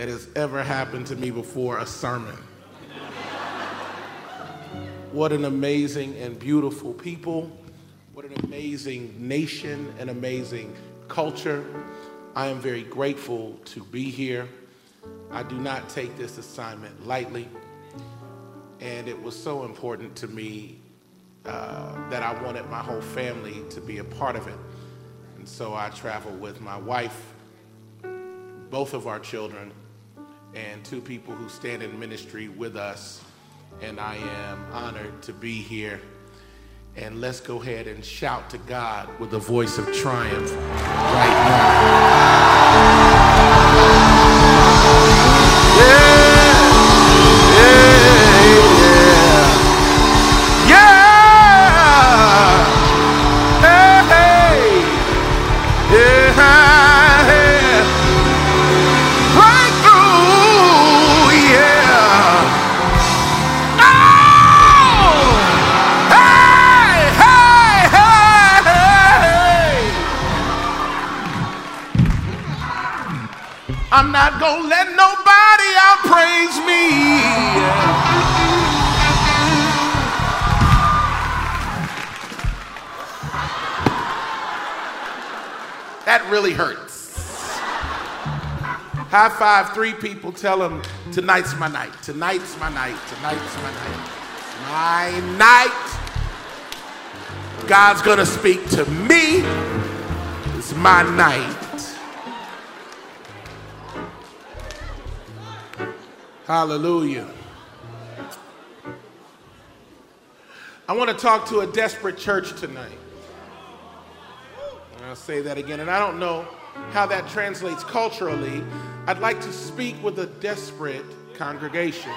that has ever happened to me before a sermon. what an amazing and beautiful people. What an amazing nation, and amazing culture. I am very grateful to be here. I do not take this assignment lightly. And it was so important to me uh, that I wanted my whole family to be a part of it. And so I traveled with my wife, both of our children, and two people who stand in ministry with us. And I am honored to be here. And let's go ahead and shout to God with a voice of triumph right now. I'm not gonna let nobody outpraise me. That really hurts. High five three people, tell them tonight's my night. Tonight's my night. Tonight's my night. My night. God's gonna speak to me. It's my night. Hallelujah. I want to talk to a desperate church tonight. I'll say that again. And I don't know how that translates culturally. I'd like to speak with a desperate congregation.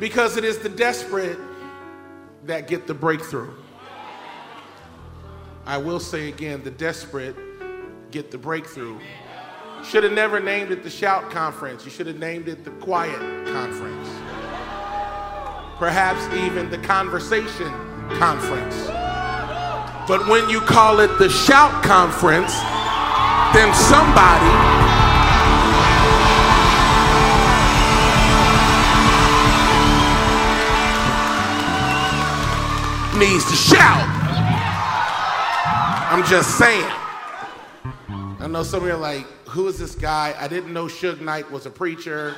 Because it is the desperate that get the breakthrough. I will say again the desperate get the breakthrough. Should have never named it the Shout Conference. You should have named it the Quiet Conference. Perhaps even the Conversation Conference. But when you call it the Shout Conference, then somebody needs to shout. I'm just saying. I know some of you are like, who is this guy? I didn't know Suge Knight was a preacher.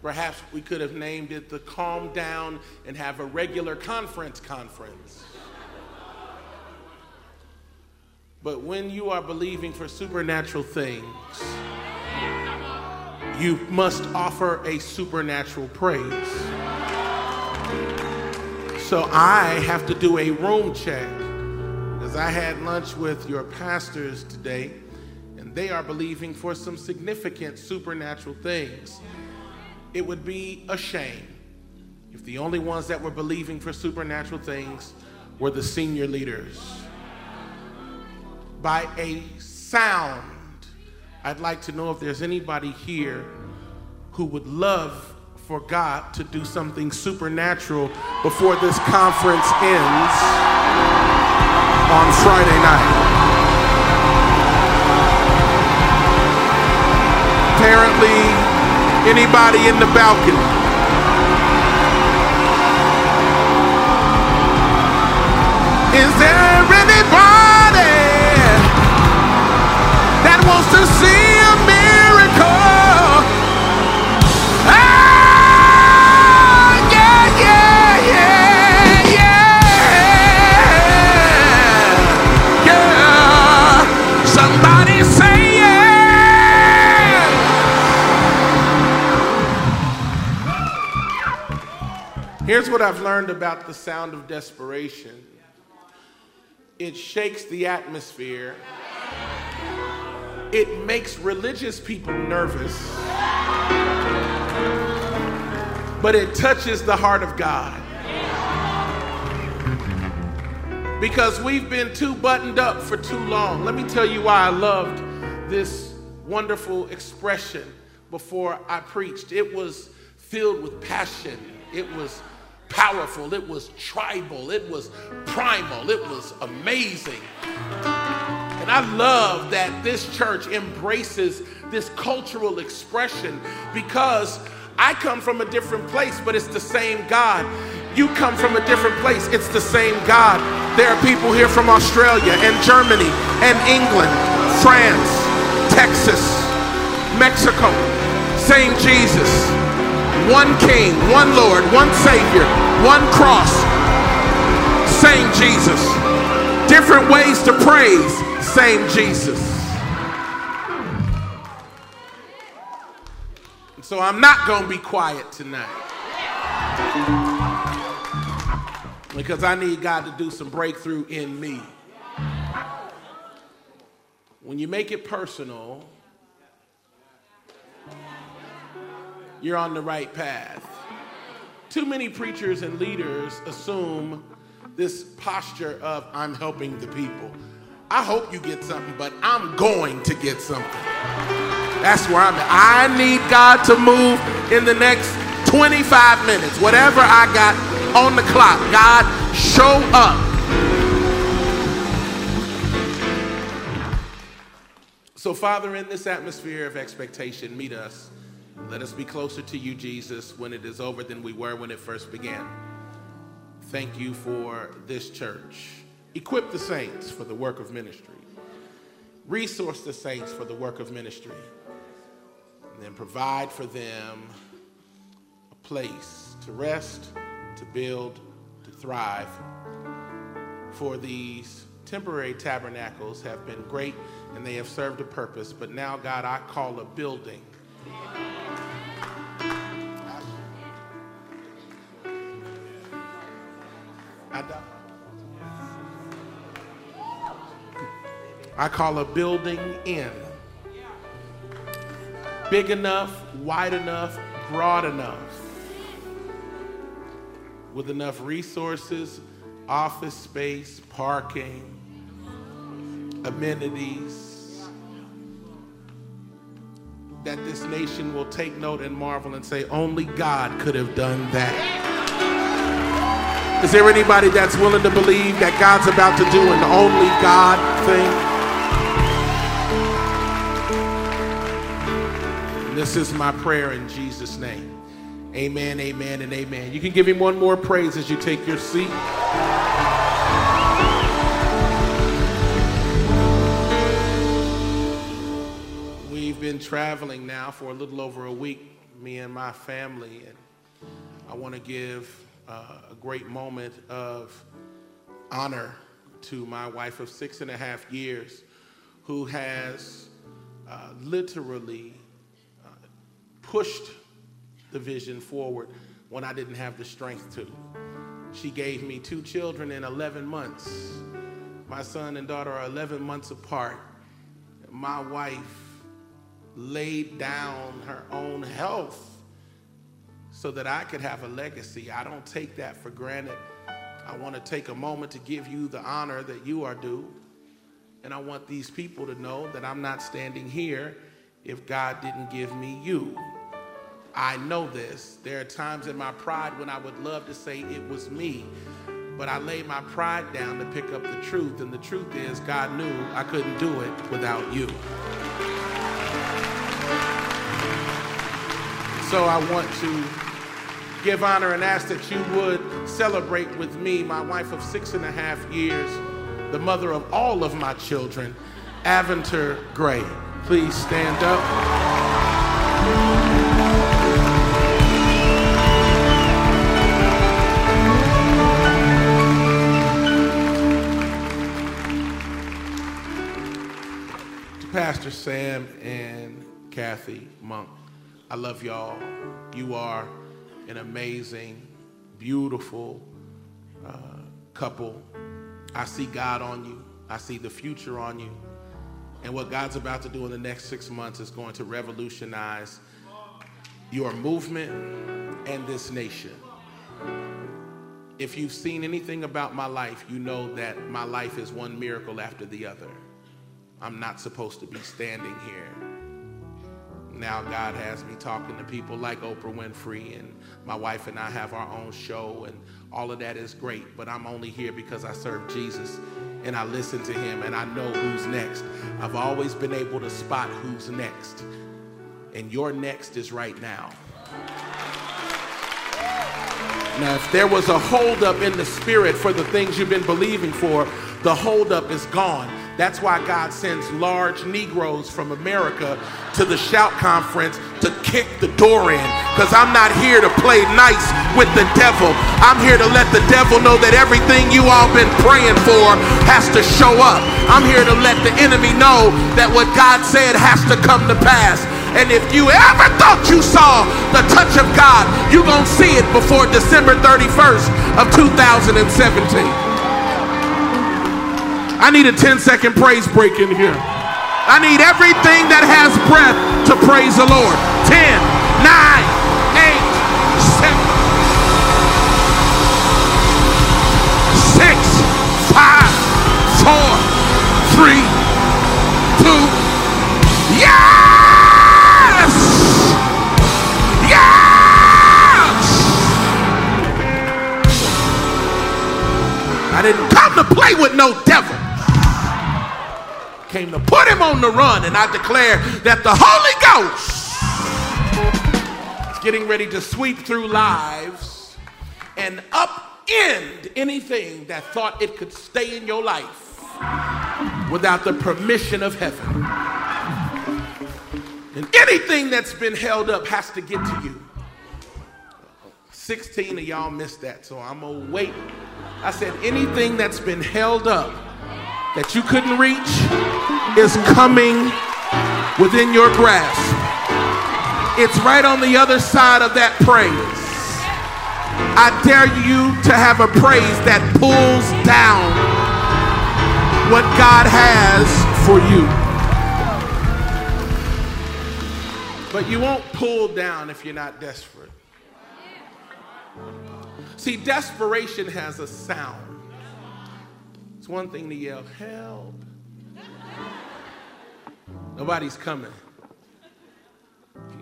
Perhaps we could have named it the Calm Down and Have a Regular Conference Conference. But when you are believing for supernatural things, you must offer a supernatural praise. So I have to do a room check because I had lunch with your pastors today and they are believing for some significant supernatural things. It would be a shame if the only ones that were believing for supernatural things were the senior leaders. By a sound, I'd like to know if there's anybody here who would love for God to do something supernatural before this conference ends on Friday night. Apparently, anybody in the balcony. Is there anybody that wants to see Here's what I've learned about the sound of desperation it shakes the atmosphere, it makes religious people nervous, but it touches the heart of God. Because we've been too buttoned up for too long. Let me tell you why I loved this wonderful expression before I preached. It was filled with passion. It was powerful, it was tribal, it was primal, it was amazing. And I love that this church embraces this cultural expression because I come from a different place, but it's the same God. You come from a different place, it's the same God. There are people here from Australia and Germany and England, France, Texas, Mexico. Same Jesus. One King, one Lord, one Savior, one cross. Same Jesus. Different ways to praise, same Jesus. So I'm not going to be quiet tonight. Because I need God to do some breakthrough in me. When you make it personal, you're on the right path. Too many preachers and leaders assume this posture of I'm helping the people. I hope you get something, but I'm going to get something. That's where I'm at. I need God to move in the next 25 minutes. Whatever I got on the clock, God, show up. So, Father, in this atmosphere of expectation, meet us. Let us be closer to you, Jesus, when it is over than we were when it first began. Thank you for this church. Equip the saints for the work of ministry. Resource the saints for the work of ministry. And then provide for them a place to rest, to build, to thrive. For these temporary tabernacles have been great and they have served a purpose. But now, God, I call a building I call a building in. Big enough, wide enough, broad enough, with enough resources, office space, parking, amenities, that this nation will take note and marvel and say, only God could have done that. Is there anybody that's willing to believe that God's about to do an only God thing? This is my prayer in Jesus' name. Amen, amen, and amen. You can give him one more praise as you take your seat. Been traveling now for a little over a week, me and my family, and I want to give uh, a great moment of honor to my wife of six and a half years who has uh, literally pushed the vision forward when I didn't have the strength to. She gave me two children in 11 months. My son and daughter are 11 months apart. My wife laid down her own health so that I could have a legacy. I don't take that for granted. I want to take a moment to give you the honor that you are due. And I want these people to know that I'm not standing here if God didn't give me you. I know this. There are times in my pride when I would love to say it was me, but I laid my pride down to pick up the truth. And the truth is, God knew I couldn't do it without you. So I want to give honor and ask that you would celebrate with me, my wife of six and a half years, the mother of all of my children, Aventer Gray. Please stand up. To Pastor Sam and Kathy Monk. I love y'all. You are an amazing, beautiful uh, couple. I see God on you. I see the future on you. And what God's about to do in the next six months is going to revolutionize your movement and this nation. If you've seen anything about my life, you know that my life is one miracle after the other. I'm not supposed to be standing here. Now God has me talking to people like Oprah Winfrey, and my wife and I have our own show, and all of that is great. But I'm only here because I serve Jesus and I listen to him and I know who's next. I've always been able to spot who's next, and your next is right now. Now, if there was a holdup in the spirit for the things you've been believing for, the holdup is gone. That's why God sends large Negroes from America to the Shout Conference to kick the door in. Because I'm not here to play nice with the devil. I'm here to let the devil know that everything you all been praying for has to show up. I'm here to let the enemy know that what God said has to come to pass. And if you ever thought you saw the touch of God, you're going to see it before December 31st of 2017. I need a 10 second praise break in here. I need everything that has breath to praise the Lord. 10, 9, 8, 7, 6, 5, 4, 3, 2, yeah! I didn't come to play with no devil. Came to put him on the run, and I declare that the Holy Ghost is getting ready to sweep through lives and upend anything that thought it could stay in your life without the permission of heaven. And anything that's been held up has to get to you. 16 of y'all missed that, so I'm gonna wait. I said, anything that's been held up that you couldn't reach is coming within your grasp. It's right on the other side of that praise. I dare you to have a praise that pulls down what God has for you. But you won't pull down if you're not desperate. See, desperation has a sound. It's one thing to yell, help. Nobody's coming.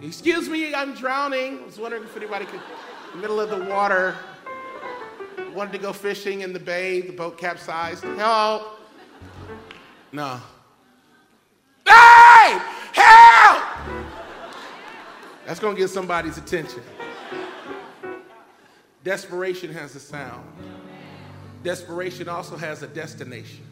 Excuse me, I'm drowning. I was wondering if anybody could, middle of the water, wanted to go fishing in the bay, the boat capsized. Help. No. Hey! Help! That's going to get somebody's attention. Desperation has a sound. Desperation also has a destination.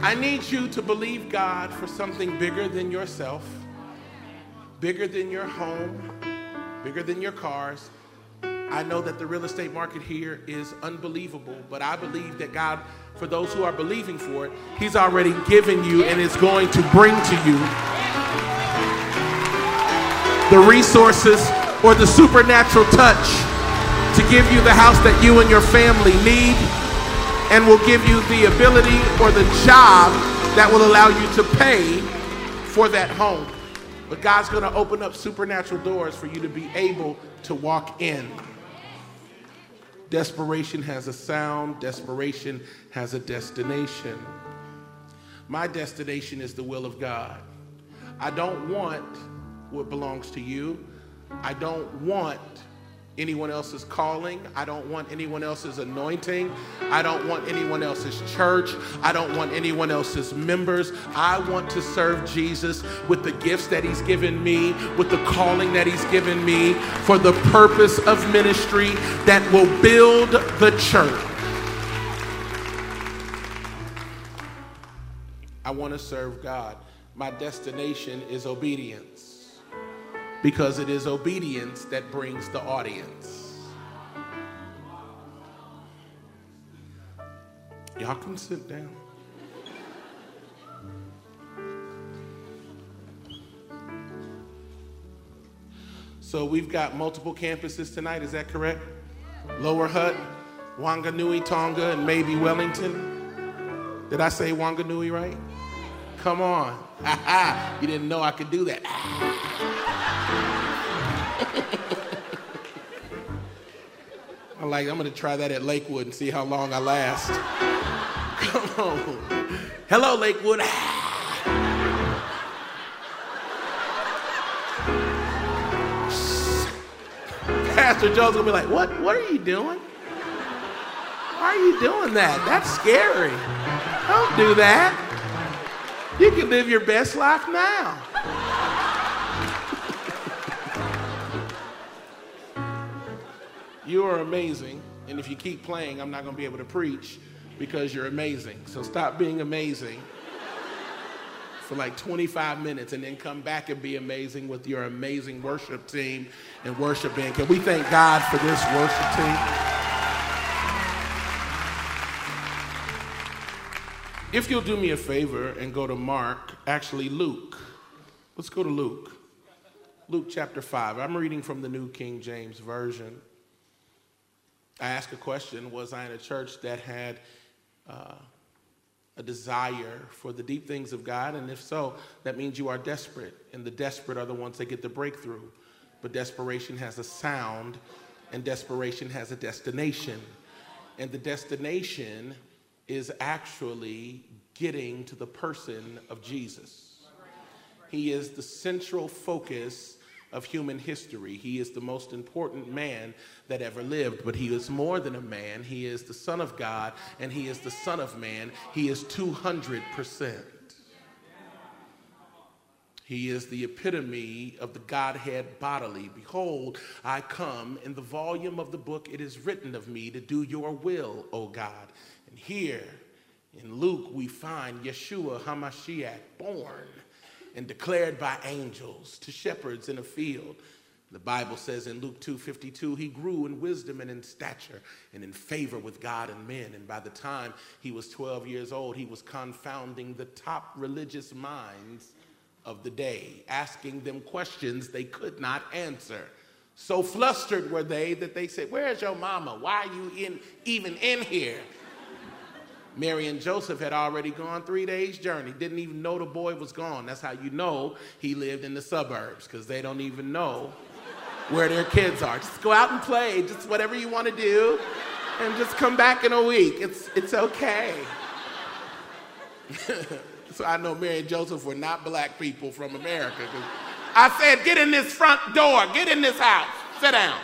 I need you to believe God for something bigger than yourself, bigger than your home, bigger than your cars. I know that the real estate market here is unbelievable, but I believe that God for those who are believing for it, He's already given you and is going to bring to you the resources or the supernatural touch to give you the house that you and your family need and will give you the ability or the job that will allow you to pay for that home. But God's going to open up supernatural doors for you to be able to walk in. Desperation has a sound, desperation has a destination. My destination is the will of God. I don't want what belongs to you. I don't want anyone else's calling. I don't want anyone else's anointing. I don't want anyone else's church. I don't want anyone else's members. I want to serve Jesus with the gifts that He's given me, with the calling that He's given me, for the purpose of ministry that will build the church. I want to serve God. My destination is obedience because it is obedience that brings the audience. Y'all can sit down. So we've got multiple campuses tonight, is that correct? Lower Hutt, Wanganui, Tonga, and maybe Wellington. Did I say Wanganui right? Come on. Ha ha. You didn't know I could do that. I'm like, I'm gonna try that at Lakewood and see how long I last. Come on. Hello, Lakewood. Pastor Joe's gonna be like, what, what are you doing? Why are you doing that? That's scary. Don't do that. You can live your best life now. You are amazing, and if you keep playing, I'm not gonna be able to preach because you're amazing. So stop being amazing for like 25 minutes and then come back and be amazing with your amazing worship team and worship band. Can we thank God for this worship team? If you'll do me a favor and go to Mark, actually Luke. Let's go to Luke. Luke chapter 5. I'm reading from the New King James Version. I asked a question Was I in a church that had uh, a desire for the deep things of God? And if so, that means you are desperate. And the desperate are the ones that get the breakthrough. But desperation has a sound, and desperation has a destination. And the destination is actually getting to the person of Jesus. He is the central focus of human history. He is the most important man that ever lived, but he is more than a man. He is the Son of God and he is the Son of Man. He is 200%. He is the epitome of the Godhead bodily. Behold, I come in the volume of the book, it is written of me to do your will, O God. And here in Luke, we find Yeshua HaMashiach born and declared by angels to shepherds in a field. The Bible says in Luke 2:52 he grew in wisdom and in stature and in favor with God and men. And by the time he was 12 years old he was confounding the top religious minds of the day asking them questions they could not answer. So flustered were they that they said where's your mama? Why are you in even in here Mary and Joseph had already gone three days' journey, didn't even know the boy was gone. That's how you know he lived in the suburbs, because they don't even know where their kids are. Just go out and play, just whatever you want to do, and just come back in a week. It's, it's okay. so I know Mary and Joseph were not black people from America. I said, get in this front door, get in this house, sit down.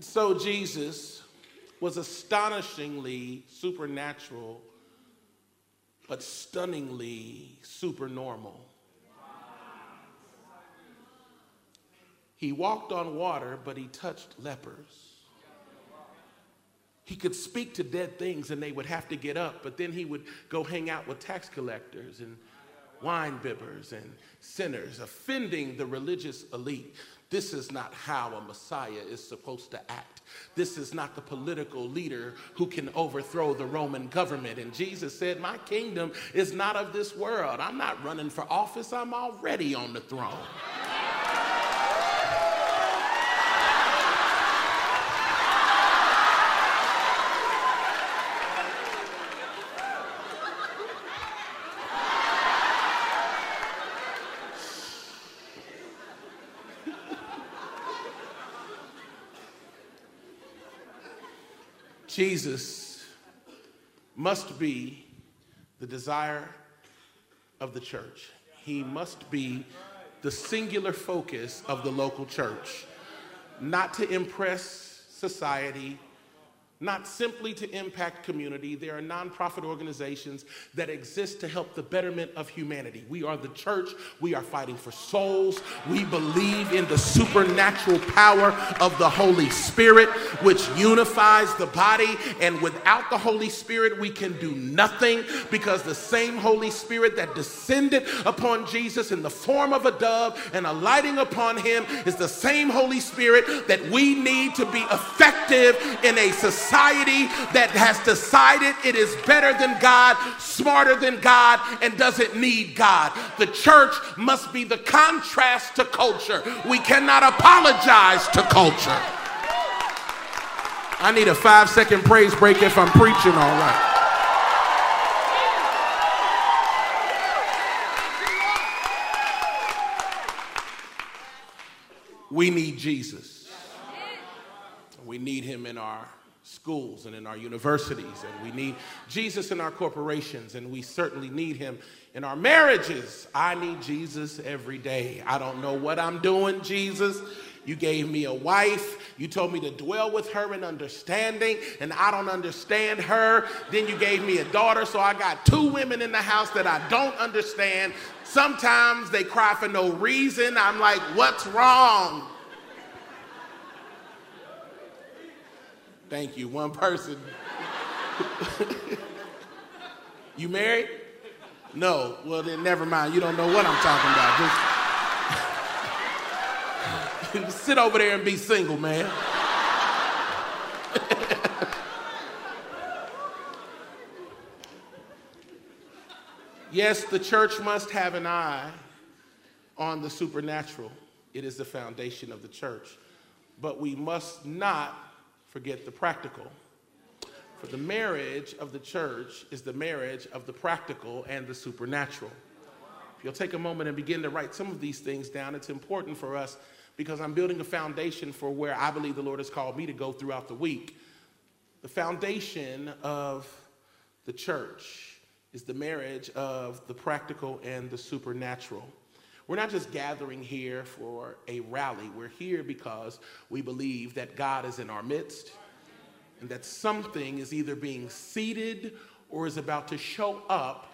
So Jesus was astonishingly supernatural, but stunningly supernormal. He walked on water, but he touched lepers. He could speak to dead things and they would have to get up, but then he would go hang out with tax collectors and wine bibbers and sinners, offending the religious elite. This is not how a Messiah is supposed to act. This is not the political leader who can overthrow the Roman government. And Jesus said, My kingdom is not of this world. I'm not running for office, I'm already on the throne. Jesus must be the desire of the church. He must be the singular focus of the local church, not to impress society, not simply to impact community. There are nonprofit organizations that exist to help the betterment of humanity. We are the church. We are fighting for souls. We believe in the supernatural power of the Holy Spirit, which unifies the body. And without the Holy Spirit, we can do nothing because the same Holy Spirit that descended upon Jesus in the form of a dove and alighting upon him is the same Holy Spirit that we need to be effective in a society society that has decided it is better than God, smarter than God, and doesn't need God. The church must be the contrast to culture. We cannot apologize to culture. I need a five second praise break if I'm preaching all right. We need Jesus. We need him in our schools and in our universities, and we need Jesus in our corporations, and we certainly need him in our marriages. I need Jesus every day. I don't know what I'm doing, Jesus. You gave me a wife. You told me to dwell with her in understanding, and I don't understand her. Then you gave me a daughter, so I got two women in the house that I don't understand. Sometimes they cry for no reason. I'm like, what's wrong? Thank you. One person. you married? No. Well, then never mind. You don't know what I'm talking about. Just sit over there and be single, man. yes, the church must have an eye on the supernatural. It is the foundation of the church. But we must not forget the practical. For the marriage of the church is the marriage of the practical and the supernatural. If you'll take a moment and begin to write some of these things down, it's important for us because I'm building a foundation for where I believe the Lord has called me to go throughout the week. The foundation of the church is the marriage of the practical and the supernatural. We're not just gathering here for a rally. We're here because we believe that God is in our midst and that something is either being seeded or is about to show up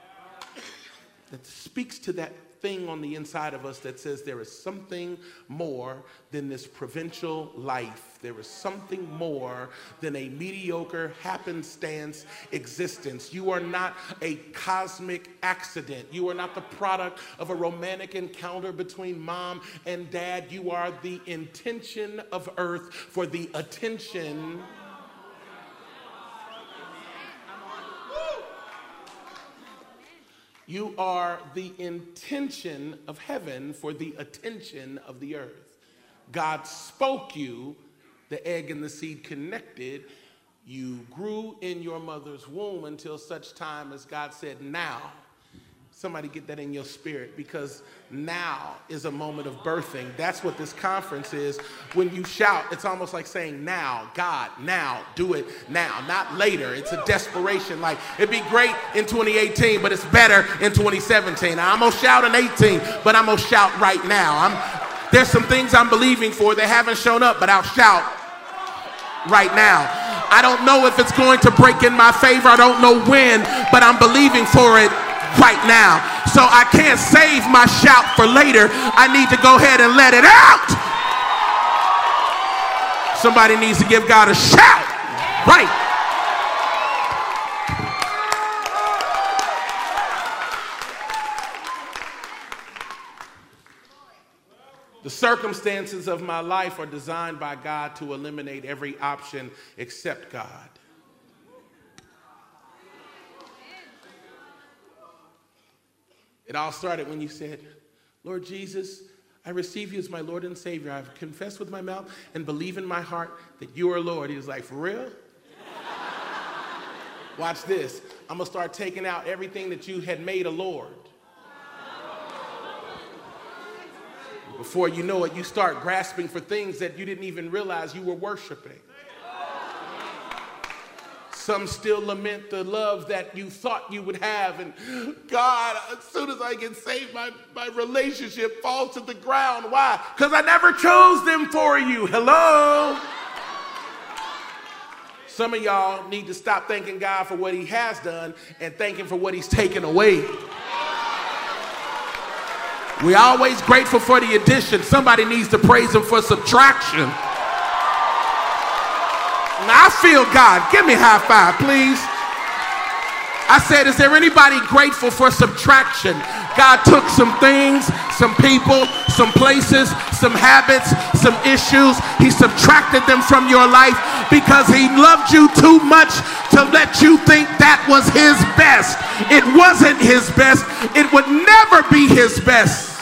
that speaks to that thing on the inside of us that says there is something more than this provincial life. There is something more than a mediocre happenstance existence. You are not a cosmic accident. You are not the product of a romantic encounter between mom and dad. You are the intention of earth for the attention You are the intention of heaven for the attention of the earth. God spoke you, the egg and the seed connected. You grew in your mother's womb until such time as God said, Now Somebody get that in your spirit because now is a moment of birthing. That's what this conference is. When you shout, it's almost like saying, Now, God, now, do it now, not later. It's a desperation. Like, it'd be great in 2018, but it's better in 2017. I'm going to shout in 18, but I'm going to shout right now. I'm, there's some things I'm believing for that haven't shown up, but I'll shout right now. I don't know if it's going to break in my favor. I don't know when, but I'm believing for it right now. So I can't save my shout for later. I need to go ahead and let it out. Somebody needs to give God a shout. Right. The circumstances of my life are designed by God to eliminate every option except God. It all started when you said, Lord Jesus, I receive you as my Lord and Savior. I've confessed with my mouth and believe in my heart that you are Lord. He was like, For real? Watch this. I'm going to start taking out everything that you had made a Lord. Before you know it, you start grasping for things that you didn't even realize you were worshiping. Some still lament the love that you thought you would have. And God, as soon as I get saved, my, my relationship falls to the ground. Why? Because I never chose them for you. Hello? Some of y'all need to stop thanking God for what He has done and thank Him for what He's taken away. We're always grateful for the addition. Somebody needs to praise Him for subtraction. I feel God. Give me high five, please. I said, is there anybody grateful for subtraction? God took some things, some people, some places, some habits, some issues. He subtracted them from your life because he loved you too much to let you think that was his best. It wasn't his best. It would never be his best.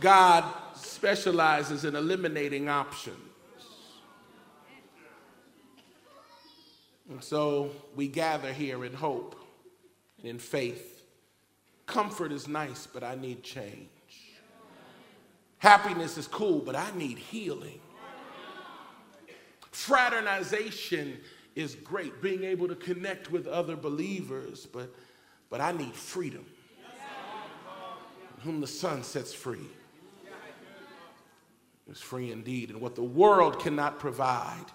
God specializes in eliminating options. And so we gather here in hope and in faith Comfort is nice, but I need change. Happiness is cool, but I need healing. Fraternization is great, being able to connect with other believers, but, but I need freedom. Whom the Son sets free is free indeed. And what the world cannot provide,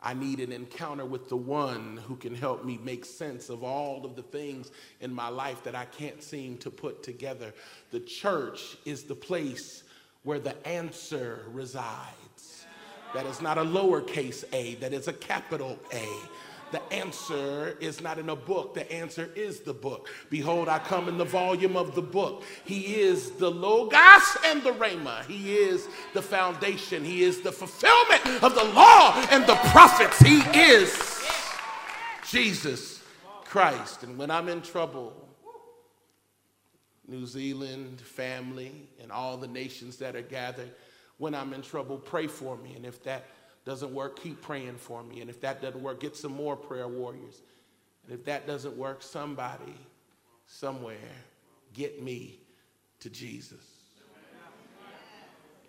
I need an encounter with the one who can help me make sense of all of the things in my life that I can't seem to put together. The church is the place where the answer resides. That is not a lowercase a, that is a capital A. The answer is not in a book. The answer is the book. Behold, I come in the volume of the book. He is the Logos and the Rhema. He is the foundation. He is the fulfillment of the law and the prophets. He is Jesus Christ. And when I'm in trouble, New Zealand, family, and all the nations that are gathered, when I'm in trouble, pray for me. And if that doesn't work, keep praying for me. And if that doesn't work, get some more prayer warriors. And if that doesn't work, somebody, somewhere, get me to Jesus.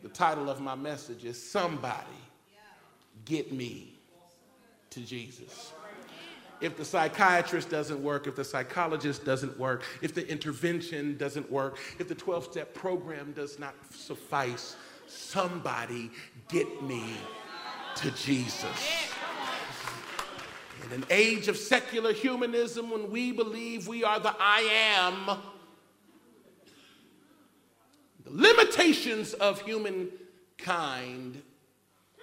The title of my message is Somebody Get Me to Jesus. If the psychiatrist doesn't work, if the psychologist doesn't work, if the intervention doesn't work, if the 12 step program does not suffice, somebody get me to Jesus. In an age of secular humanism, when we believe we are the I am, the limitations of humankind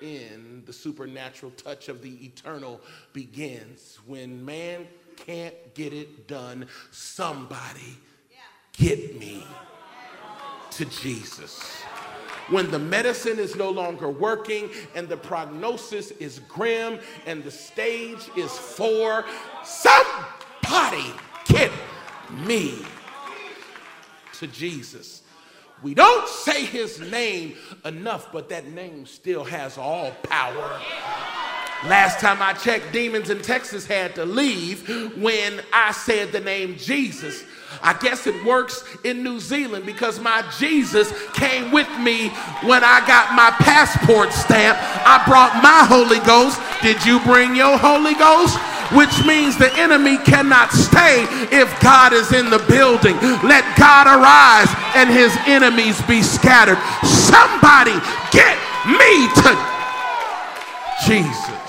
in the supernatural touch of the eternal begins. When man can't get it done, somebody get me to Jesus when the medicine is no longer working and the prognosis is grim and the stage is for somebody get me to Jesus. We don't say his name enough, but that name still has all power. Last time I checked, demons in Texas had to leave when I said the name Jesus. I guess it works in New Zealand because my Jesus came with me when I got my passport stamp. I brought my Holy Ghost. Did you bring your Holy Ghost? Which means the enemy cannot stay if God is in the building. Let God arise and his enemies be scattered. Somebody get me to Jesus.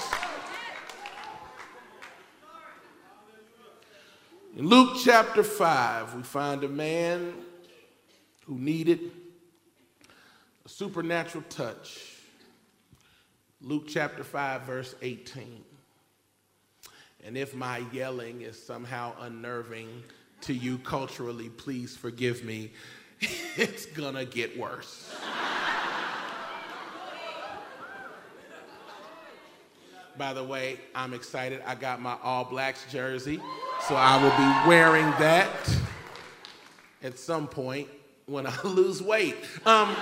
In Luke chapter 5, we find a man who needed a supernatural touch. Luke chapter 5, verse 18. And if my yelling is somehow unnerving to you culturally, please forgive me. it's gonna get worse. By the way, I'm excited. I got my All Blacks jersey. So I will be wearing that at some point when I lose weight. Um,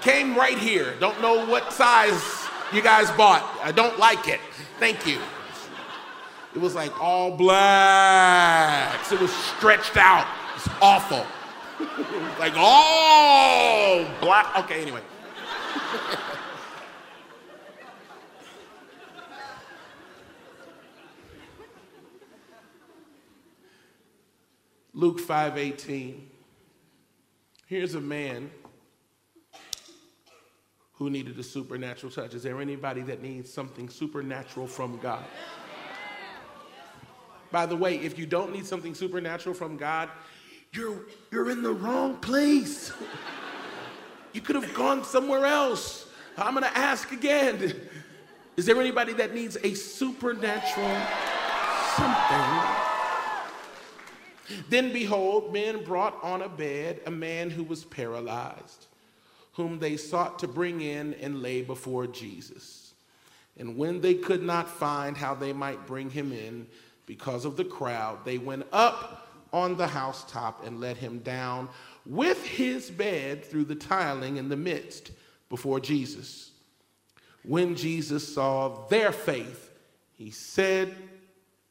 came right here. Don't know what size you guys bought. I don't like it. Thank you. It was like all blacks. It was stretched out. It's awful. like all black. Okay, anyway. Luke 5:18. Here's a man who needed a supernatural touch. Is there anybody that needs something supernatural from God? By the way, if you don't need something supernatural from God, you're, you're in the wrong place. you could have gone somewhere else. I'm going to ask again. Is there anybody that needs a supernatural something then behold, men brought on a bed a man who was paralyzed, whom they sought to bring in and lay before Jesus. And when they could not find how they might bring him in because of the crowd, they went up on the housetop and let him down with his bed through the tiling in the midst before Jesus. When Jesus saw their faith, he said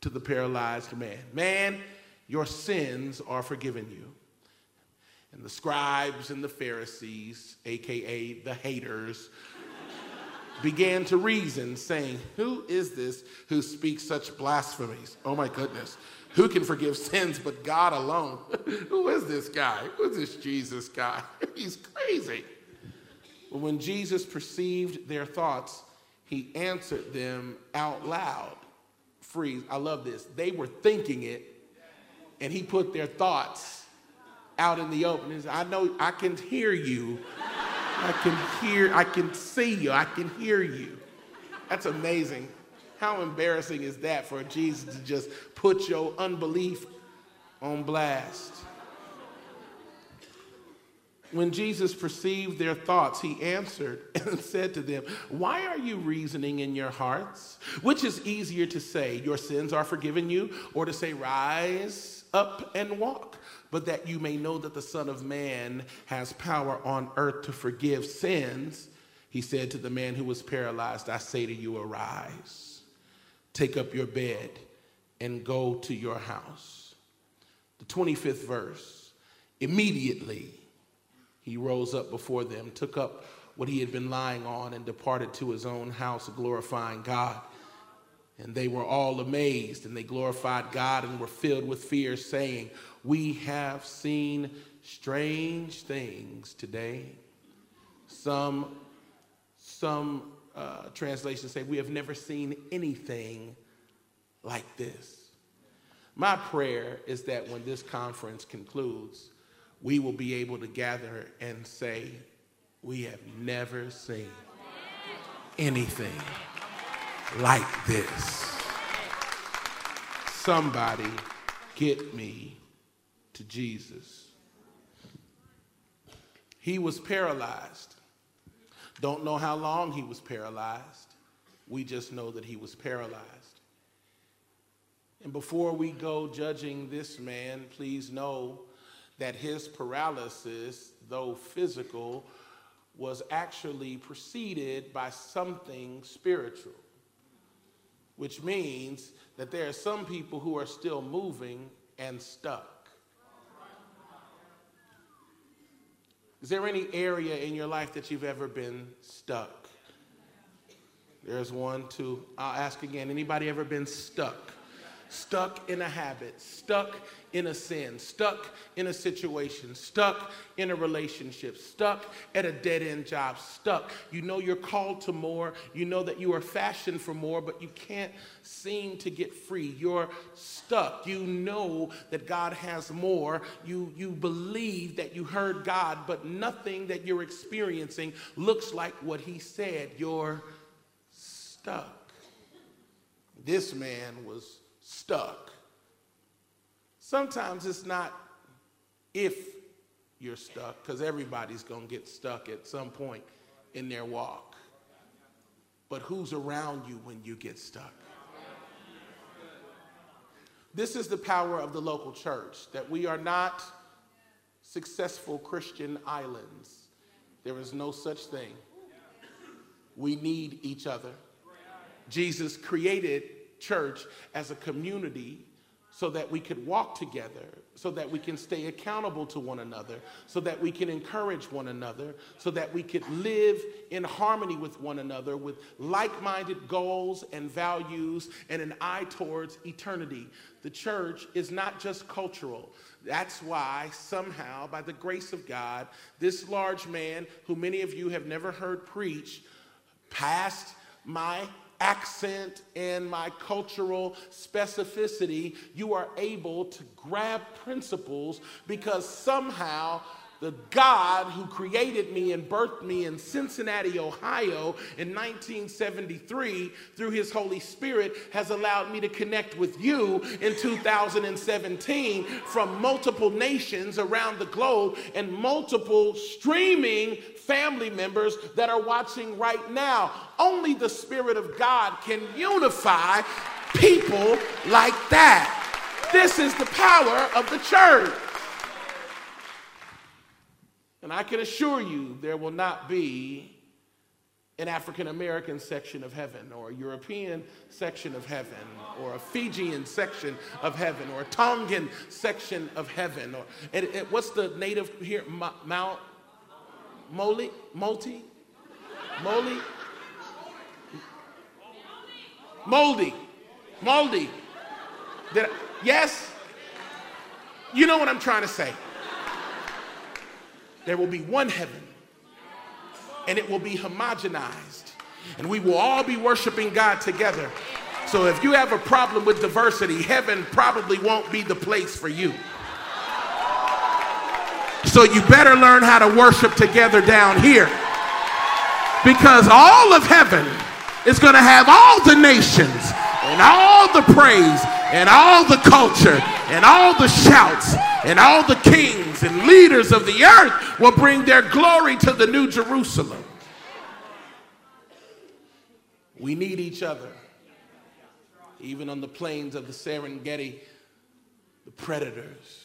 to the paralyzed man, Man, Your sins are forgiven you. And the scribes and the Pharisees, aka the haters, began to reason, saying, Who is this who speaks such blasphemies? Oh my goodness. Who can forgive sins but God alone? who is this guy? Who is this Jesus guy? He's crazy. But when Jesus perceived their thoughts, he answered them out loud. Freeze, I love this. They were thinking it, and he put their thoughts out in the open. I know I can hear you I can hear, I can see you, I can hear you. That's amazing. How embarrassing is that for Jesus to just put your unbelief on blast? When Jesus perceived their thoughts, he answered and said to them, Why are you reasoning in your hearts? Which is easier to say, Your sins are forgiven you, or to say, Rise up and walk? but that you may know that the Son of Man has power on earth to forgive sins, he said to the man who was paralyzed, I say to you, arise, take up your bed, and go to your house. The 25th verse immediately he rose up before them, took up what he had been lying on, and departed to his own house, glorifying God. And they were all amazed, and they glorified God and were filled with fear, saying, we have seen strange things today. Some, some uh, translations say, We have never seen anything like this. My prayer is that when this conference concludes, we will be able to gather and say, We have never seen anything like this. Somebody get me to Jesus. He was paralyzed. Don't know how long he was paralyzed. We just know that he was paralyzed. And before we go judging this man, please know that his paralysis, though physical, was actually preceded by something spiritual, which means that there are some people who are still moving and stuck. Is there any area in your life that you've ever been stuck? There's one, two. I'll ask again. Anybody ever been stuck? Stuck in a habit, stuck in a sin, stuck in a situation, stuck in a relationship, stuck at a dead end job, stuck. You know you're called to more. You know that you are fashioned for more, but you can't seem to get free. You're stuck. You know that God has more. You, you believe that you heard God, but nothing that you're experiencing looks like what He said. You're stuck. This man was stuck Sometimes it's not if you're stuck, because everybody's going to get stuck at some point in their walk. But who's around you when you get stuck? This is the power of the local church that we are not successful Christian islands. There is no such thing. We need each other. Jesus created church as a community so that we could walk together, so that we can stay accountable to one another, so that we can encourage one another, so that we could live in harmony with one another with like minded goals and values and an eye towards eternity. The church is not just cultural. That's why, somehow, by the grace of God, this large man, who many of you have never heard preach, passed my accent and my cultural specificity, you are able to grab principles because somehow the God who created me and birthed me in Cincinnati, Ohio in 1973 through his Holy Spirit has allowed me to connect with you in 2017 from multiple nations around the globe and multiple streaming family members that are watching right now. Only the Spirit of God can unify people like that. This is the power of the church. And I can assure you there will not be an African American section of heaven, or a European section of heaven, or a Fijian section of heaven, or a Tongan section of heaven, or what's the native here? Mount Moli, Multi, Moli, Moldy, Moldy. Did I, yes? You know what I'm trying to say. There will be one heaven and it will be homogenized. And we will all be worshiping God together. So if you have a problem with diversity, heaven probably won't be the place for you. So you better learn how to worship together down here. Because all of heaven is going to have all the nations and all the praise and all the culture and all the shouts and all the kings and leaders of the earth will bring their glory to the new Jerusalem. We need each other. Even on the plains of the Serengeti, the predators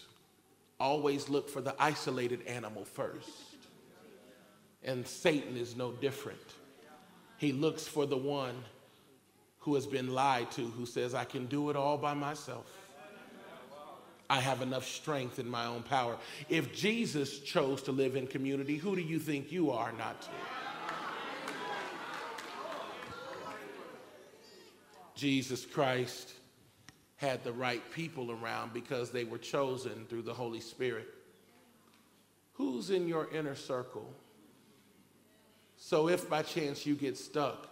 always look for the isolated animal first. And Satan is no different. He looks for the one who has been lied to, who says, I can do it all by myself. I have enough strength in my own power. If Jesus chose to live in community, who do you think you are not to? Jesus Christ had the right people around because they were chosen through the Holy Spirit. Who's in your inner circle? So if by chance you get stuck,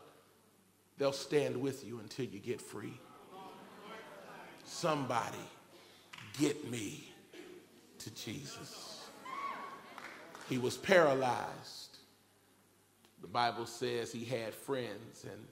they'll stand with you until you get free. Somebody get me to Jesus. He was paralyzed. The Bible says he had friends, and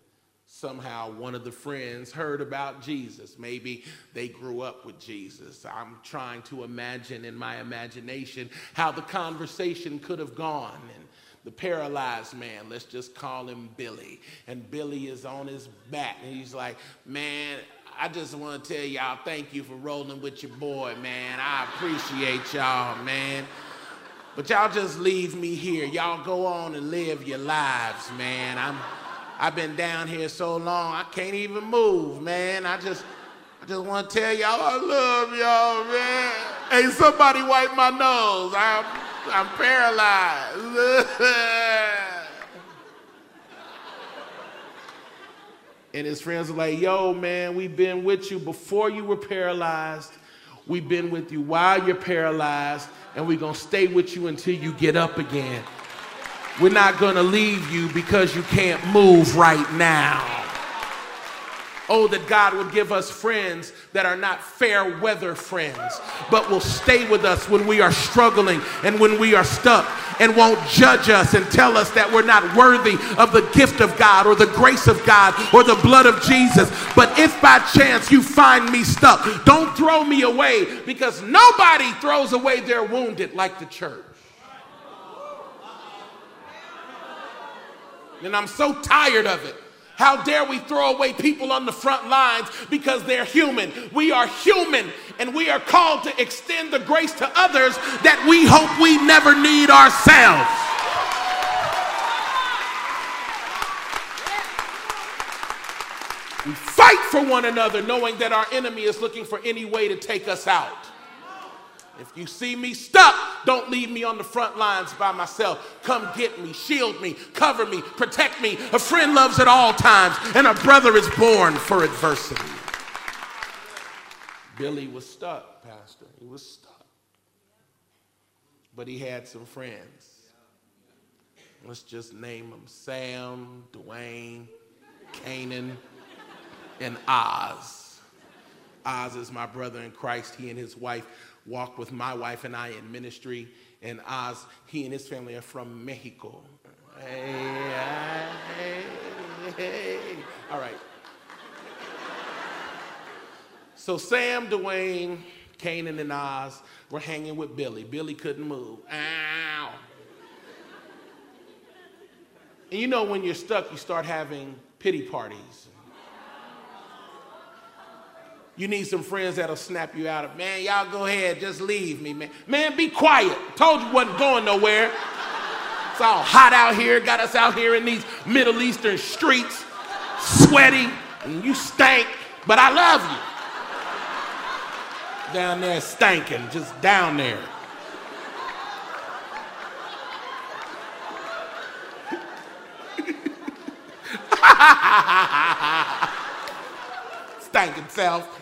somehow one of the friends heard about Jesus. Maybe they grew up with Jesus. I'm trying to imagine in my imagination how the conversation could have gone. And the paralyzed man, let's just call him Billy. And Billy is on his back, and he's like, Man, I just want to tell y'all thank you for rolling with your boy, man. I appreciate y'all, man. But y'all just leave me here. Y'all go on and live your lives, man. I'm I've been down here so long, I can't even move, man. I just I just want to tell y'all I love y'all, man. Hey, somebody wipe my nose. I'm I'm paralyzed. And his friends are like, yo, man, we've been with you before you were paralyzed. We've been with you while you're paralyzed, and we're going to stay with you until you get up again. We're not going to leave you because you can't move right now. Oh, that God would give us friends that are not fair weather friends, but will stay with us when we are struggling and when we are stuck and won't judge us and tell us that we're not worthy of the gift of God or the grace of God or the blood of Jesus. But if by chance you find me stuck, don't throw me away because nobody throws away their wounded like the church. And I'm so tired of it. How dare we throw away people on the front lines because they're human? We are human and we are called to extend the grace to others that we hope we never need ourselves. We fight for one another knowing that our enemy is looking for any way to take us out. If you see me stuck, don't leave me on the front lines by myself. Come get me, shield me, cover me, protect me. A friend loves at all times, and a brother is born for adversity. Billy was stuck, Pastor. He was stuck. But he had some friends. Let's just name them Sam, Dwayne, Canaan, and Oz. Oz is my brother in Christ. He and his wife walked with my wife and I in ministry. And Oz, he and his family are from Mexico. Hey, hey, hey. All right. So Sam, Dwayne, Canaan, and Oz were hanging with Billy. Billy couldn't move. Ow. And you know, when you're stuck, you start having pity parties. You need some friends that'll snap you out of, man, y'all go ahead, just leave me, man. Man, be quiet. Told you wasn't going nowhere. It's all hot out here, got us out here in these Middle Eastern streets, sweaty, and you stank, but I love you. Down there stanking, just down there. Stinking self.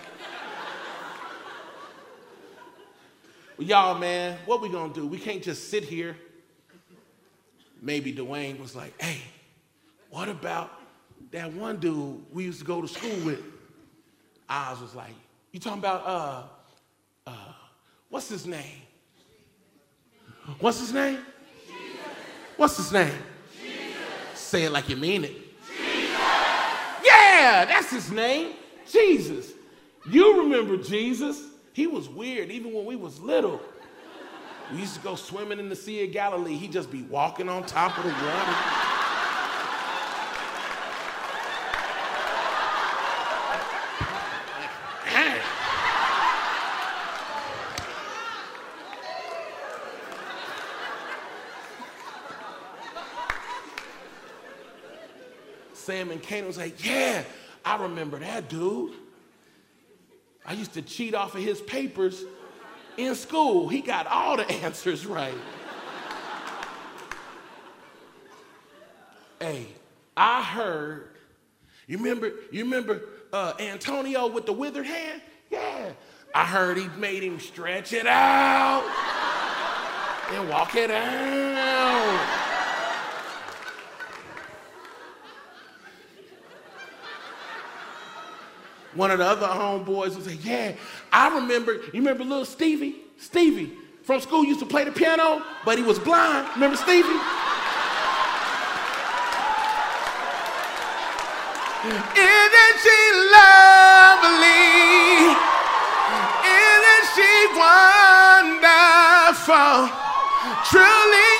Well, y'all, man, what we gonna do? We can't just sit here. Maybe Dwayne was like, hey, what about that one dude we used to go to school with? Oz was like, you talking about, uh, uh, what's his name? What's his name? Jesus. What's his name? Jesus. Say it like you mean it. Jesus. Yeah, that's his name. Jesus. You remember Jesus. He was weird even when we was little. We used to go swimming in the Sea of Galilee. He'd just be walking on top of the water. Sam and Kane was like, yeah, I remember that dude. I used to cheat off of his papers in school. He got all the answers right. hey, I heard, you remember, you remember uh, Antonio with the withered hand? Yeah. I heard he made him stretch it out and walk it out. One of the other homeboys would say, Yeah, I remember, you remember little Stevie? Stevie from school used to play the piano, but he was blind. Remember Stevie? Isn't she lovely? Isn't she wonderful? Truly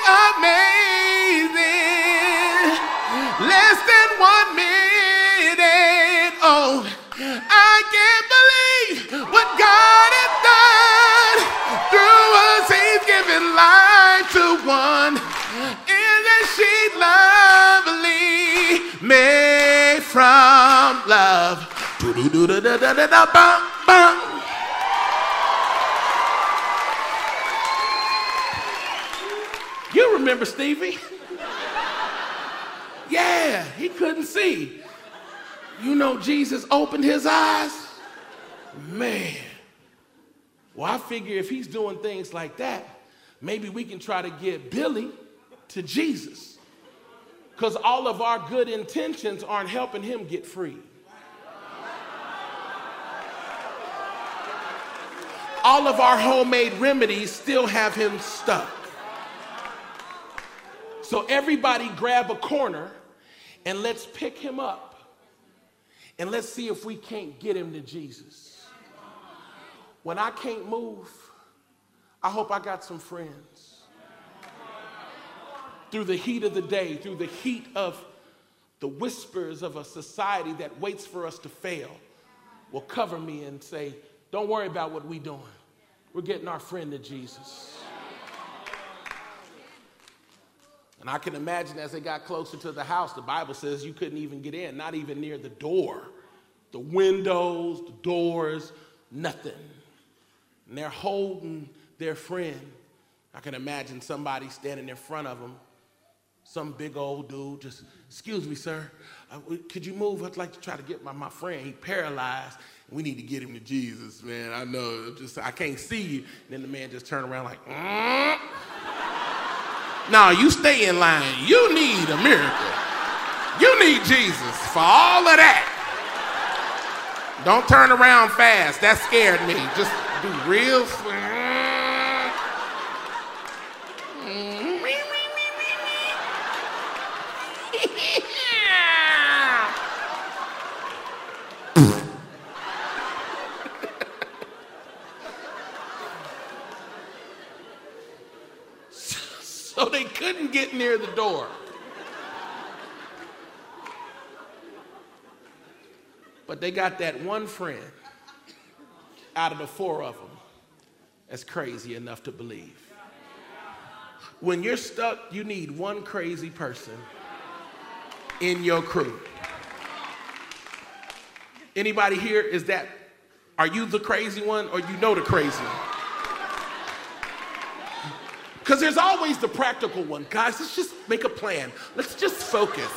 Given life to one. Isn't she lovely? Made from love. You remember Stevie? yeah, he couldn't see. You know, Jesus opened his eyes. Man. Well, I figure if he's doing things like that, maybe we can try to get Billy to Jesus. Because all of our good intentions aren't helping him get free. All of our homemade remedies still have him stuck. So, everybody grab a corner and let's pick him up and let's see if we can't get him to Jesus. When I can't move, I hope I got some friends. Through the heat of the day, through the heat of the whispers of a society that waits for us to fail, will cover me and say, Don't worry about what we're doing. We're getting our friend to Jesus. And I can imagine as they got closer to the house, the Bible says you couldn't even get in, not even near the door. The windows, the doors, nothing. And they're holding their friend. I can imagine somebody standing in front of them, some big old dude, just, excuse me, sir, uh, could you move? I'd like to try to get my, my friend. He paralyzed. We need to get him to Jesus, man. I know, just I can't see you. And then the man just turned around like, mm. Now you stay in line. You need a miracle. You need Jesus for all of that. Don't turn around fast. That scared me. Just do real. so they couldn't get near the door. But they got that one friend out of the four of them that's crazy enough to believe. when you're stuck, you need one crazy person in your crew. Anybody here is that are you the crazy one or you know the crazy one? Because there's always the practical one. Guys, let's just make a plan. Let's just focus.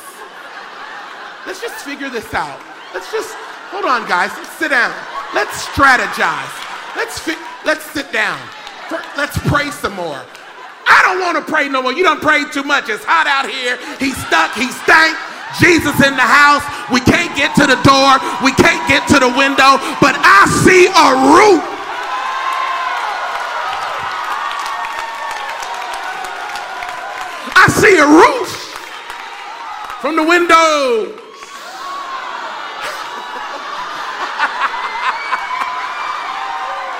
Let's just figure this out. Let's just, hold on, guys. Let's sit down. Let's strategize. Let's, fi- let's sit down. Let's pray some more. I don't want to pray no more. You don't pray too much. It's hot out here. He's stuck. He stank. Jesus in the house. We can't get to the door. We can't get to the window. But I see a roof. See a roof from the window.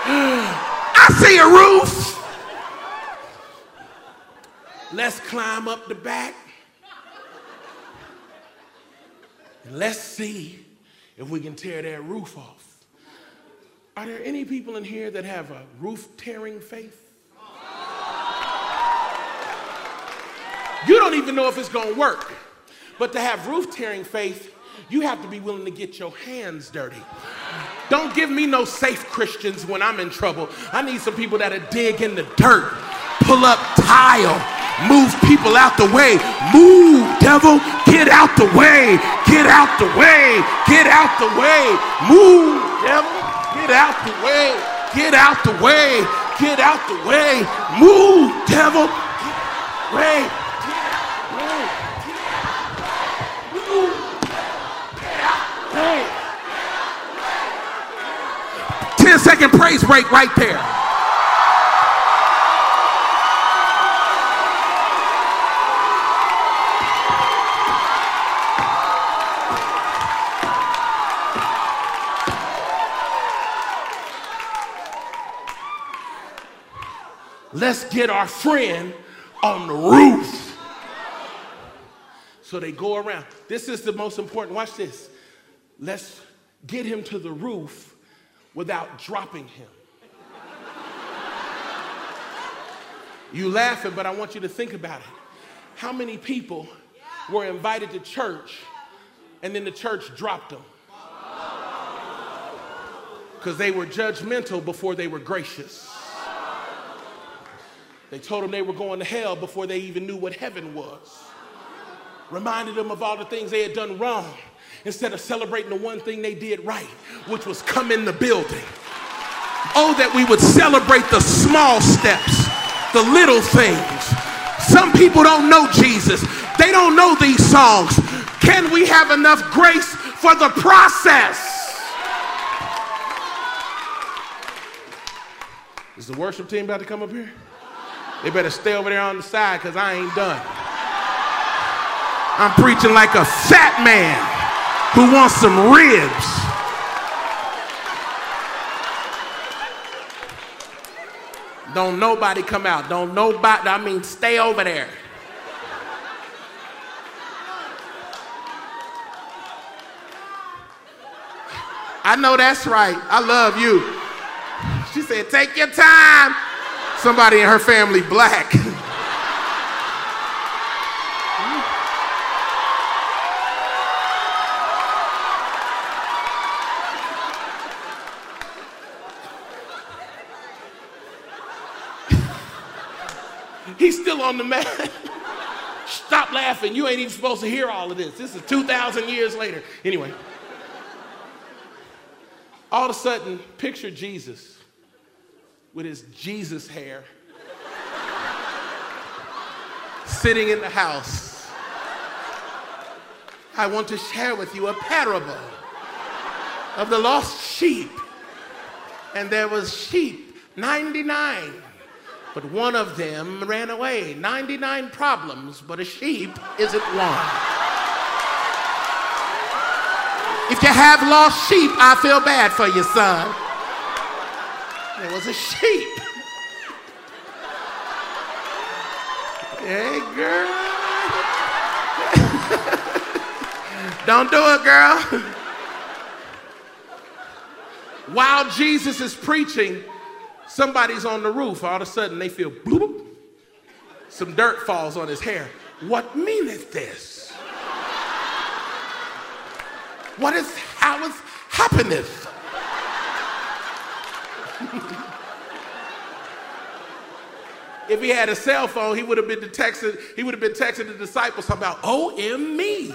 I see a roof. Let's climb up the back. Let's see if we can tear that roof off. Are there any people in here that have a roof tearing faith? You don't even know if it's going to work. But to have roof tearing faith, you have to be willing to get your hands dirty. Don't give me no safe Christians when I'm in trouble. I need some people that'll dig in the dirt, pull up tile, move people out the way. Move, devil, get out the way, get out the way, get out the way. Move, devil, get out the way, get out the way, get out the way. Move, devil, get way. 10 second praise break right there. Let's get our friend on the roof. So they go around. This is the most important. Watch this. Let's get him to the roof without dropping him. you laughing, but I want you to think about it. How many people were invited to church and then the church dropped them? Because they were judgmental before they were gracious. They told them they were going to hell before they even knew what heaven was. Reminded them of all the things they had done wrong instead of celebrating the one thing they did right, which was come in the building. Oh, that we would celebrate the small steps, the little things. Some people don't know Jesus, they don't know these songs. Can we have enough grace for the process? Is the worship team about to come up here? They better stay over there on the side because I ain't done. I'm preaching like a fat man who wants some ribs. Don't nobody come out. Don't nobody, I mean, stay over there. I know that's right. I love you. She said, Take your time. Somebody in her family, black. He's still on the mat. Stop laughing. You ain't even supposed to hear all of this. This is 2,000 years later. Anyway, all of a sudden, picture Jesus with his Jesus hair sitting in the house. I want to share with you a parable of the lost sheep. And there was sheep 99 but one of them ran away. 99 problems, but a sheep isn't one. If you have lost sheep, I feel bad for you, son. There was a sheep. Hey, girl. Don't do it, girl. While Jesus is preaching, Somebody's on the roof, all of a sudden they feel bloop. some dirt falls on his hair. What meaneth this? What is how is happeneth? if he had a cell phone, he would have been texting, he would have been texting the disciples about OM me.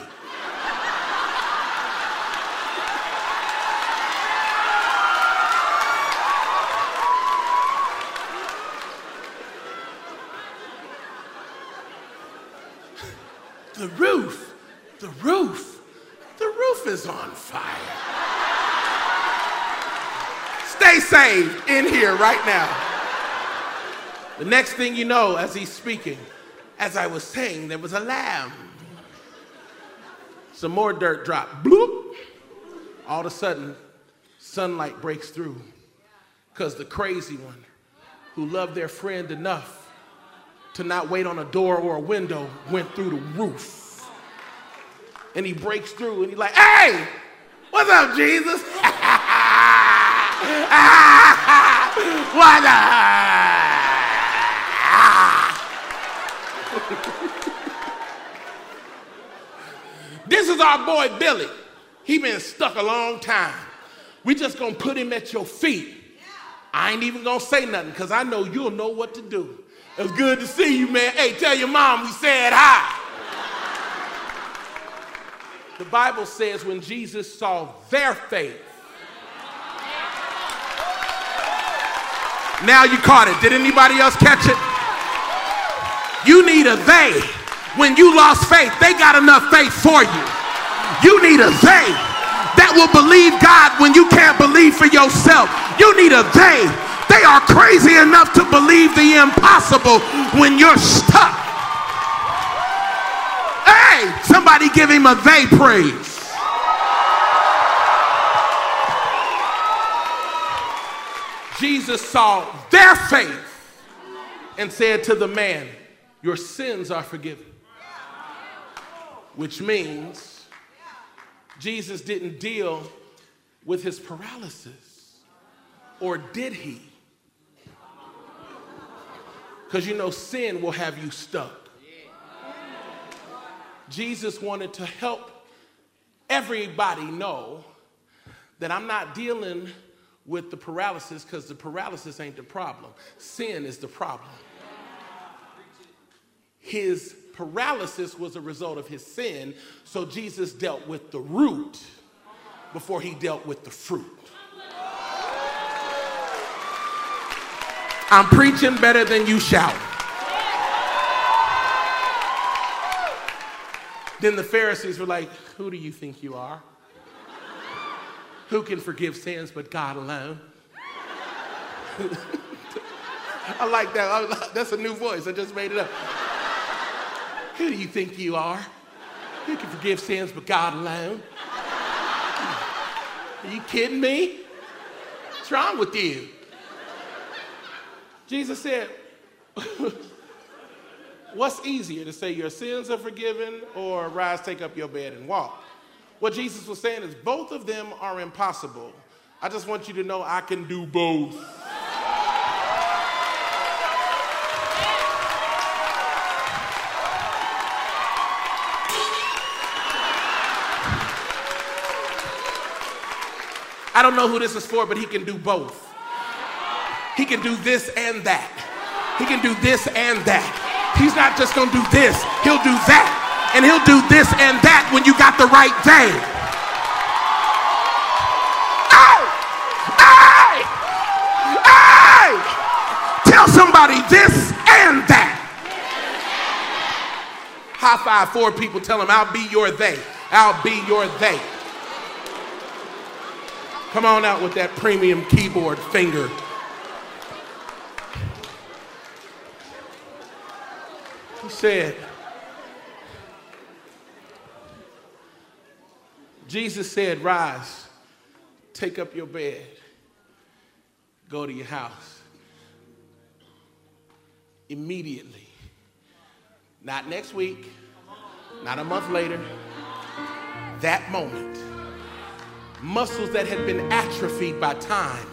The roof, the roof, the roof is on fire. Stay saved in here right now. The next thing you know, as he's speaking, as I was saying, there was a lamb. Some more dirt dropped. Bloop. All of a sudden, sunlight breaks through because the crazy one who loved their friend enough to not wait on a door or a window went through the roof. And he breaks through and he's like, hey, what's up, Jesus? what up? this is our boy Billy. He been stuck a long time. We just gonna put him at your feet. I ain't even gonna say nothing because I know you'll know what to do. It's good to see you, man. Hey, tell your mom we said hi. The Bible says when Jesus saw their faith, now you caught it. Did anybody else catch it? You need a they. When you lost faith, they got enough faith for you. You need a they that will believe God when you can't believe for yourself. You need a they. They are crazy enough to believe the impossible when you're stuck. Hey, somebody give him a they praise. Jesus saw their faith and said to the man, your sins are forgiven. Which means Jesus didn't deal with his paralysis. Or did he? Because you know, sin will have you stuck. Jesus wanted to help everybody know that I'm not dealing with the paralysis because the paralysis ain't the problem, sin is the problem his paralysis was a result of his sin. So Jesus dealt with the root before he dealt with the fruit. I'm preaching better than you shout. Then the Pharisees were like, Who do you think you are? Who can forgive sins but God alone? I like that. That's a new voice. I just made it up. Who do you think you are? You can forgive sins but God alone. Are you kidding me? What's wrong with you? Jesus said, What's easier to say your sins are forgiven or rise, take up your bed and walk? What Jesus was saying is both of them are impossible. I just want you to know I can do both. I don't know who this is for, but he can do both. He can do this and that. He can do this and that. He's not just gonna do this, he'll do that. And he'll do this and that when you got the right thing. Hey! Hey! Hey! Tell somebody this and that. High five four people, tell them, I'll be your they. I'll be your they. Come on out with that premium keyboard finger. Said, Jesus said, Rise, take up your bed, go to your house. Immediately. Not next week, not a month later, that moment muscles that had been atrophied by time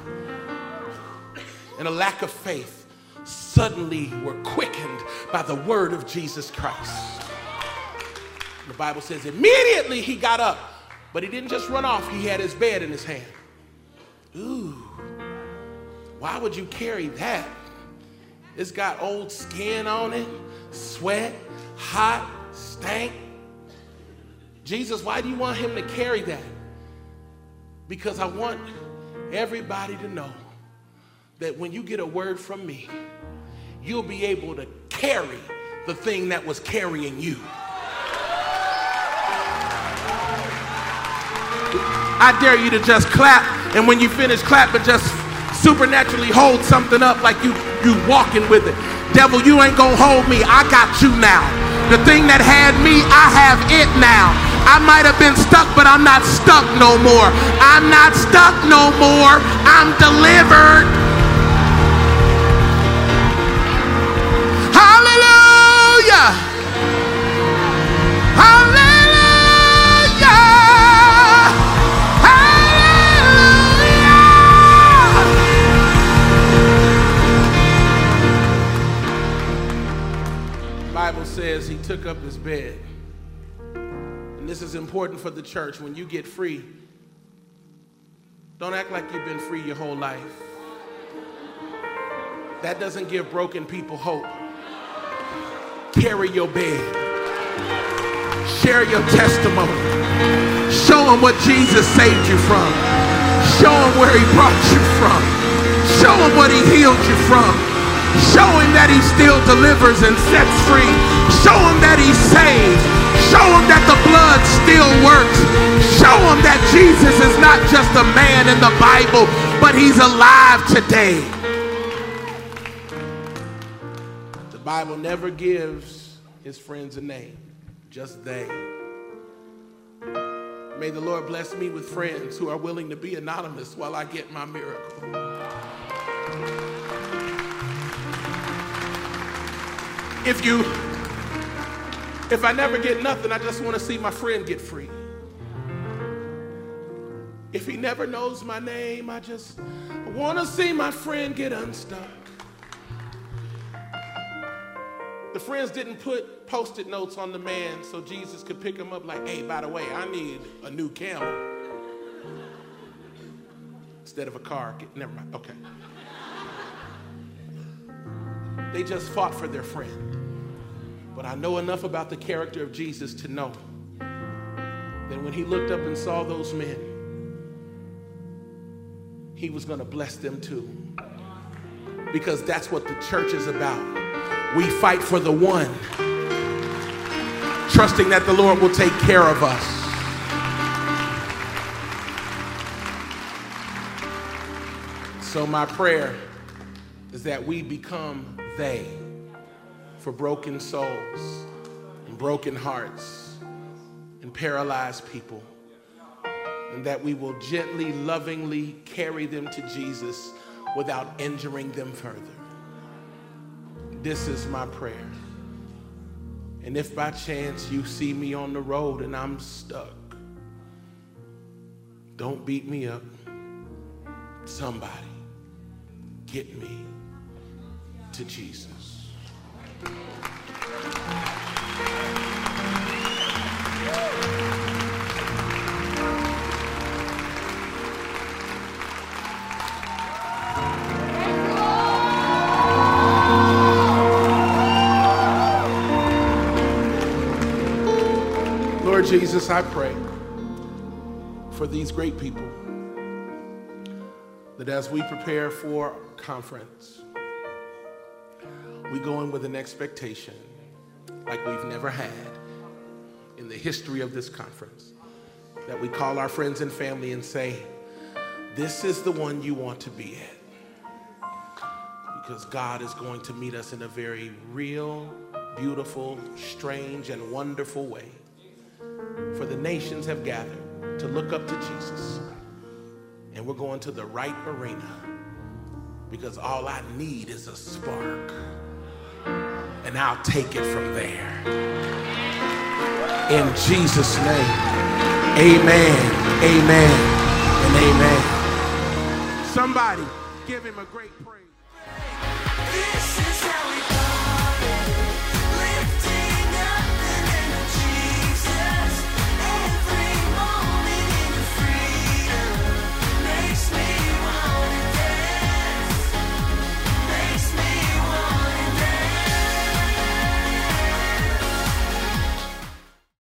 and a lack of faith suddenly were quickened by the word of Jesus Christ. The Bible says immediately he got up, but he didn't just run off, he had his bed in his hand. Ooh, why would you carry that? It's got old skin on it, sweat, hot, stank. Jesus, why do you want him to carry that? Because I want everybody to know that when you get a word from me, you'll be able to carry the thing that was carrying you. I dare you to just clap, and when you finish clapping, just supernaturally hold something up like you you walking with it. Devil, you ain't gonna hold me. I got you now. The thing that had me, I have it now. I might have been stuck, but I'm not stuck no more. I'm not stuck no more. I'm delivered. Says he took up his bed. And this is important for the church. When you get free, don't act like you've been free your whole life. That doesn't give broken people hope. Carry your bed. Share your testimony. Show them what Jesus saved you from. Show them where he brought you from. Show them what he healed you from. Show him that he still delivers and sets free. Show him that he saves. Show him that the blood still works. Show him that Jesus is not just a man in the Bible, but he's alive today. The Bible never gives his friends a name, just they. May the Lord bless me with friends who are willing to be anonymous while I get my miracle. If you, if I never get nothing, I just want to see my friend get free. If he never knows my name, I just want to see my friend get unstuck. The friends didn't put post it notes on the man so Jesus could pick him up, like, hey, by the way, I need a new camel. Instead of a car. Never mind. Okay. They just fought for their friend. But I know enough about the character of Jesus to know that when he looked up and saw those men, he was going to bless them too. Because that's what the church is about. We fight for the one, trusting that the Lord will take care of us. So, my prayer is that we become they for broken souls and broken hearts and paralyzed people, and that we will gently, lovingly carry them to Jesus without injuring them further. This is my prayer. And if by chance you see me on the road and I'm stuck, don't beat me up. Somebody get me to Jesus. Lord Jesus, I pray for these great people that as we prepare for conference, we go in with an expectation like we've never had in the history of this conference. That we call our friends and family and say, This is the one you want to be at. Because God is going to meet us in a very real, beautiful, strange, and wonderful way. For the nations have gathered to look up to Jesus. And we're going to the right arena because all I need is a spark. And I'll take it from there. In Jesus' name, amen, amen, and amen. Somebody give him a great praise.